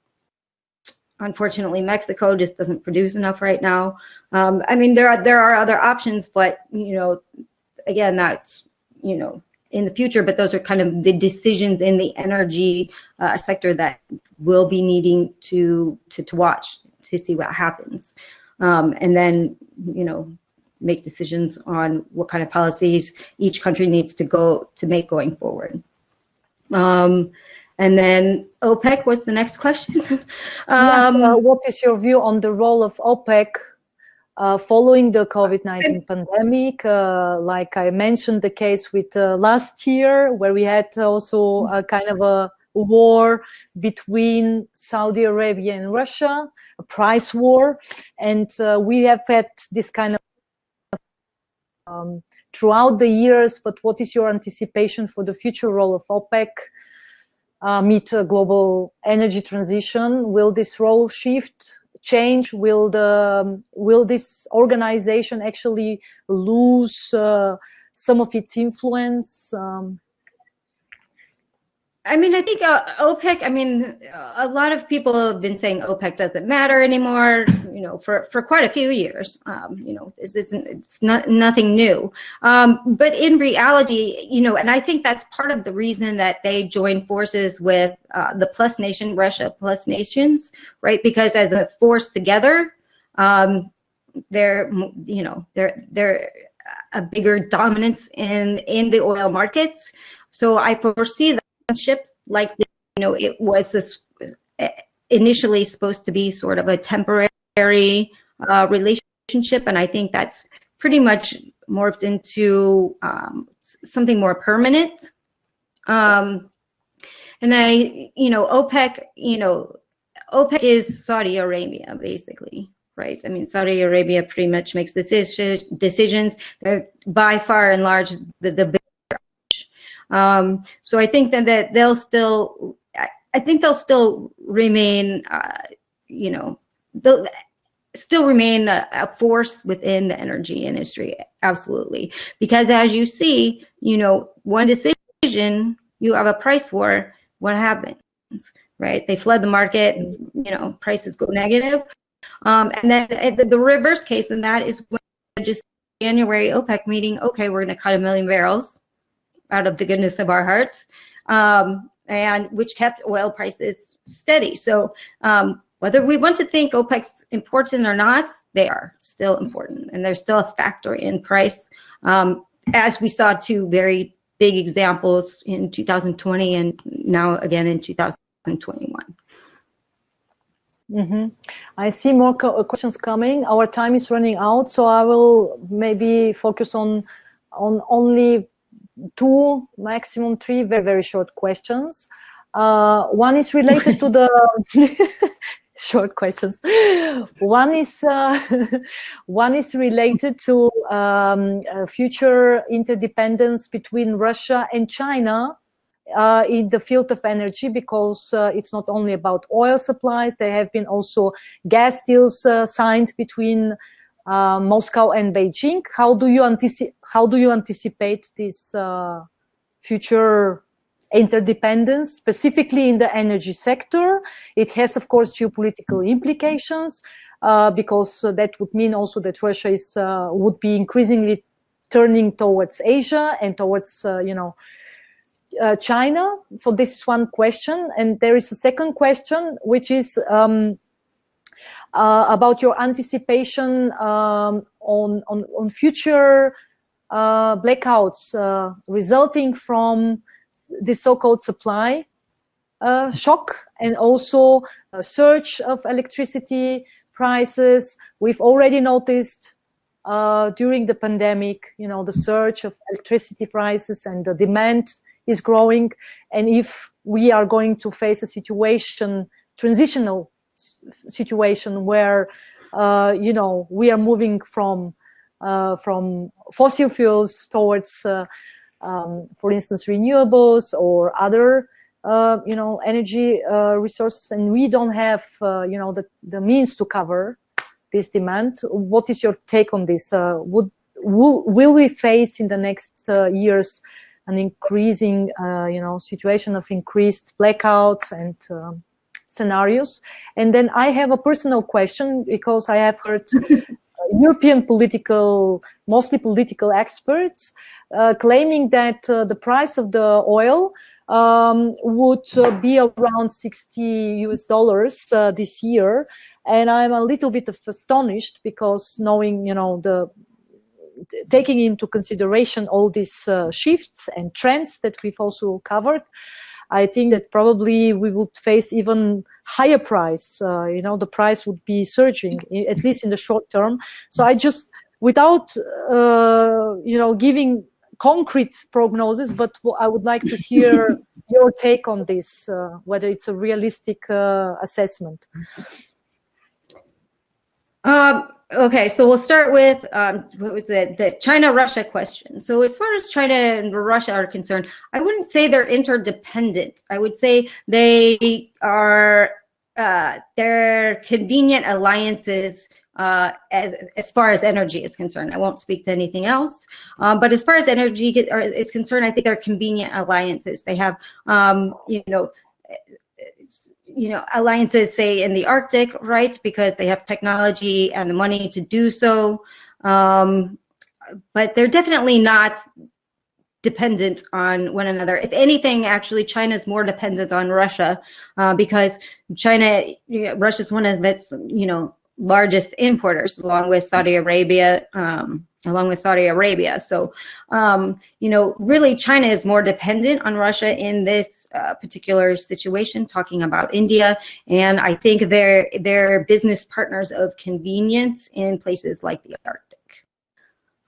unfortunately, Mexico just doesn't produce enough right now. Um, I mean, there are there are other options, but you know, again, that's you know in the future. But those are kind of the decisions in the energy uh, sector that will be needing to to to watch to see what happens um, and then you know make decisions on what kind of policies each country needs to go to make going forward. Um, and then OPEC was the next question. um, yes, uh, what is your view on the role of OPEC uh, following the COVID-19 pandemic? Uh, like I mentioned the case with uh, last year where we had also a kind of a war between Saudi Arabia and Russia, a price war, and uh, we have had this kind of um, throughout the years. But what is your anticipation for the future role of OPEC? Uh, meet a global energy transition. Will this role shift, change? Will the um, will this organization actually lose uh, some of its influence? Um, I mean, I think uh, OPEC. I mean, a lot of people have been saying OPEC doesn't matter anymore. You know, for, for quite a few years. Um, you know, this isn't it's not nothing new. Um, but in reality, you know, and I think that's part of the reason that they joined forces with uh, the Plus Nation, Russia Plus Nations, right? Because as a force together, um, they're you know they're they're a bigger dominance in in the oil markets. So I foresee relationship like you know it was this initially supposed to be sort of a temporary uh, relationship and i think that's pretty much morphed into um, something more permanent. Um, and i you know opec you know opec is saudi arabia basically right? I mean saudi arabia pretty much makes decisions. They're by far and large the, the um, so I think that, that they'll still, I think they'll still remain, uh, you know, they'll still remain a, a, force within the energy industry. Absolutely. Because as you see, you know, one decision, you have a price war, what happens, right? They flood the market and, you know, prices go negative. Um, and then the, the reverse case in that is when just January OPEC meeting, okay, we're going to cut a million barrels out of the goodness of our hearts, um, and which kept oil prices steady. So um, whether we want to think OPEC's important or not, they are still important, and they're still a factor in price, um, as we saw two very big examples in 2020 and now again in 2021. Mm-hmm. I see more co- questions coming. Our time is running out, so I will maybe focus on on only two, maximum three very, very short questions. Uh, one is related to the short questions. One is uh, one is related to um, future interdependence between Russia and China uh, in the field of energy because uh, it's not only about oil supplies. There have been also gas deals uh, signed between uh, Moscow and Beijing. How do you anticipate? How do you anticipate this uh, future interdependence, specifically in the energy sector? It has, of course, geopolitical implications uh, because that would mean also that Russia is uh, would be increasingly turning towards Asia and towards uh, you know. Uh, China. So this is one question, and there is a second question, which is um, uh, about your anticipation um, on, on, on future uh, blackouts uh, resulting from the so-called supply uh, shock and also a surge of electricity prices. We've already noticed uh, during the pandemic, you know, the surge of electricity prices and the demand is growing. And if we are going to face a situation, transitional situation where uh, you know we are moving from uh, from fossil fuels towards uh, um, for instance renewables or other uh, you know energy uh, resources and we don't have uh, you know the, the means to cover this demand. What is your take on this? Would will, will we face in the next years an increasing you know situation of increased blackouts and um, scenarios. And then I have a personal question because I have heard European political, mostly political experts uh, claiming that uh, the price of the oil um, would uh, be around 60 US dollars uh, this year. And I'm a little bit astonished because knowing, you know, the taking into consideration all these uh, shifts and trends that we've also covered, I think that probably we would face even higher price. Uh, you know, the price would be surging, at least in the short term. So I just, without, uh, you know, giving concrete prognosis, but I would like to hear your take on this, uh, whether it's a realistic uh, assessment. Um, okay, so we'll start with um, what was it? The China-Russia question. So as far as China and Russia are concerned, I wouldn't say they're interdependent. I would say they are uh, they're convenient alliances uh, as, as far as energy is concerned. I won't speak to anything else. Um, but as far as energy is concerned, I think they're convenient alliances. They have, um, you know, you know, alliances, say in the Arctic, right? Because they have technology and the money to do so. Um, but they're definitely not dependent on one another. If anything, actually, China is more dependent on Russia uh, because China, Russia is one of its, you know, largest importers, along with Saudi Arabia. Um, along with Saudi Arabia. So, um, you know, really China is more dependent on Russia in this uh, particular situation, talking about India. And I think they're, they're business partners of convenience in places like the Arctic.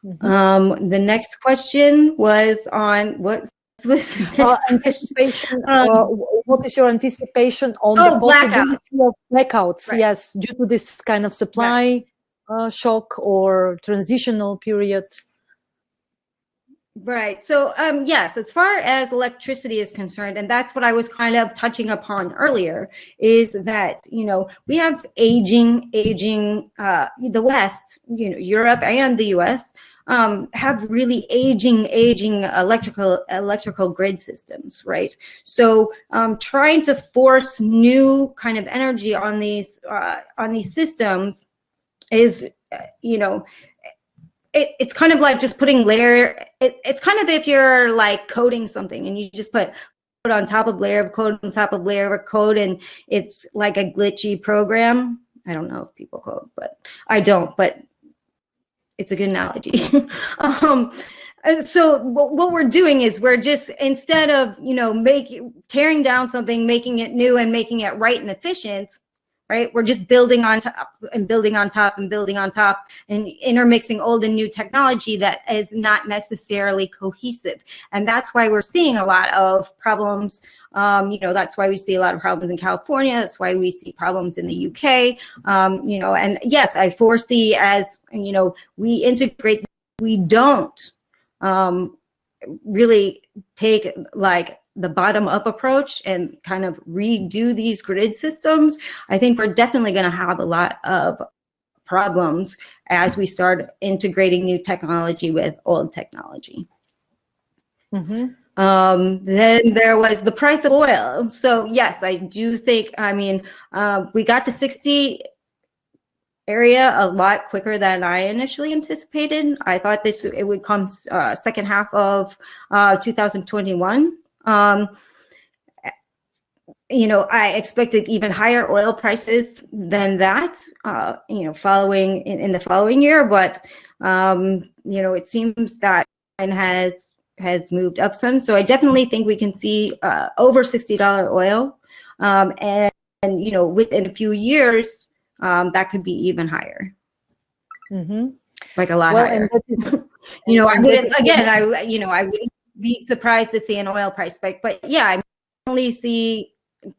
Mm-hmm. Um, the next question was on what was uh, anticipation. Um, uh, what is your anticipation on oh, the possibility blackouts. of blackouts? Right. Yes, due to this kind of supply right. Uh, shock or transitional period. Right. So, um, yes, as far as electricity is concerned, and that's what I was kind of touching upon earlier, is that, you know, we have aging, aging, uh, the West, you know, Europe and the US um, have really aging, aging electrical electrical grid systems, right? So um, trying to force new kind of energy on these uh, on these systems is, you know, it, it's kind of like just putting layer. It, it's kind of if you're like coding something and you just put put on top of layer of code on top of layer of code, and it's like a glitchy program. I don't know if people code, but I don't. But it's a good analogy. um, so what we're doing is we're just instead of you know making tearing down something, making it new and making it right and efficient, right? We're just building on top and building on top and building on top and intermixing old and new technology that is not necessarily cohesive. And that's why we're seeing a lot of problems um, you know, that's why we see a lot of problems in California. That's why we see problems in the UK. Um, you know, and yes, I foresee as, you know, we integrate, we don't um, really take like the bottom up approach and kind of redo these grid systems. I think we're definitely going to have a lot of problems as we start integrating new technology with old technology. Mm-hmm. Um, then there was the price of oil. So yes, I do think, I mean, uh, we got to 60 area a lot quicker than I initially anticipated. I thought this it would come uh, second half of uh, 2021. Um, you know, I expected even higher oil prices than that, uh, you know, following in, in, the following year. But, um, you know, it seems that and has has moved up some. So I definitely think we can see uh, over $60 oil. Um, and, and, you know, within a few years, um, that could be even higher. Mm-hmm. Like a lot well, higher. Is, you know, I wouldn't, again, I, you know, I wouldn't be surprised to see an oil price spike, but yeah, I only see,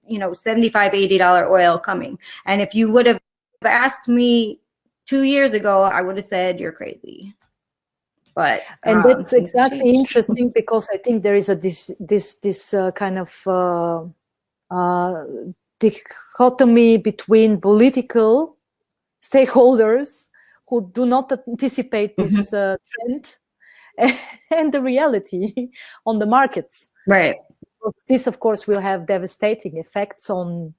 you know, $75, $80 oil coming. And if you would have asked me two years ago, I would have said, you're crazy. But and um, that's exactly interesting because I think there is a this this this uh, kind of uh, uh, dichotomy between political stakeholders who do not anticipate this mm-hmm. Uh, trend and the reality on the markets. Right. This, of course, will have devastating effects on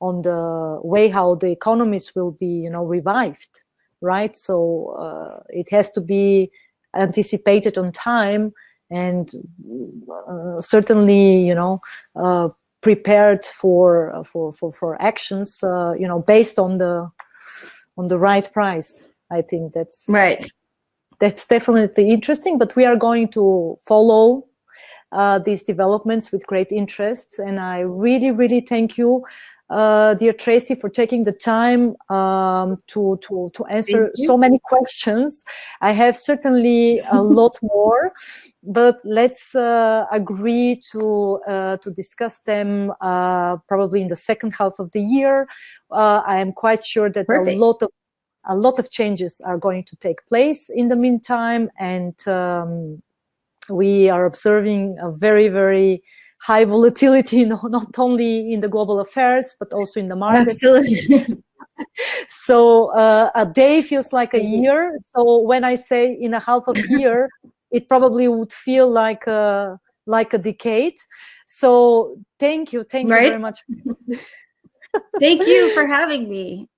on the way how the economies will be, you know, revived. Right. So uh, it has to be anticipated on time and uh, certainly you know uh, prepared for for for, for actions uh, you know based on the on the right price i think that's right that's definitely interesting but we are going to follow uh, these developments with great interest and i really really thank you uh, dear Tracy, for taking the time um, to, to, to answer so many questions. I have certainly a lot more, but let's uh, agree to, uh, to discuss them uh, probably in the second half of the year. Uh, I am quite sure that Perfect. a lot of a lot of changes are going to take place in the meantime, and um, we are observing a very, very high volatility, not only in the global affairs, but also in the markets. Absolutely. so uh, a day feels like a year. So when I say in a half of a year, it probably would feel like a like a decade. So thank you, thank you very Right? much, Thank you for having me.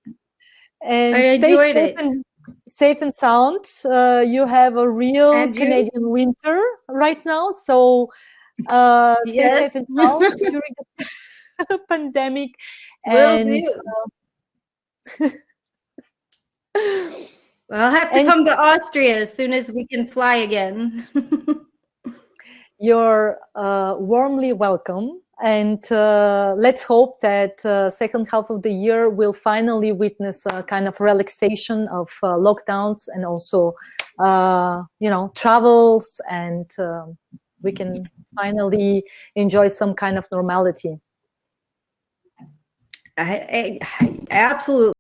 And I stay enjoyed safe it. and safe and sound. Uh, you have a real? Canadian winter right now, so uh, stay Yes. safe and sound during the pandemic. Will and do. I'll have to And- come to Austria as soon as we can fly again. you're uh, warmly welcome. And uh, let's hope that uh, second half of the year will finally witness a kind of relaxation of uh, lockdowns and also, uh, you know, travels, and um we can finally enjoy some kind of normality. I, I, I absolutely.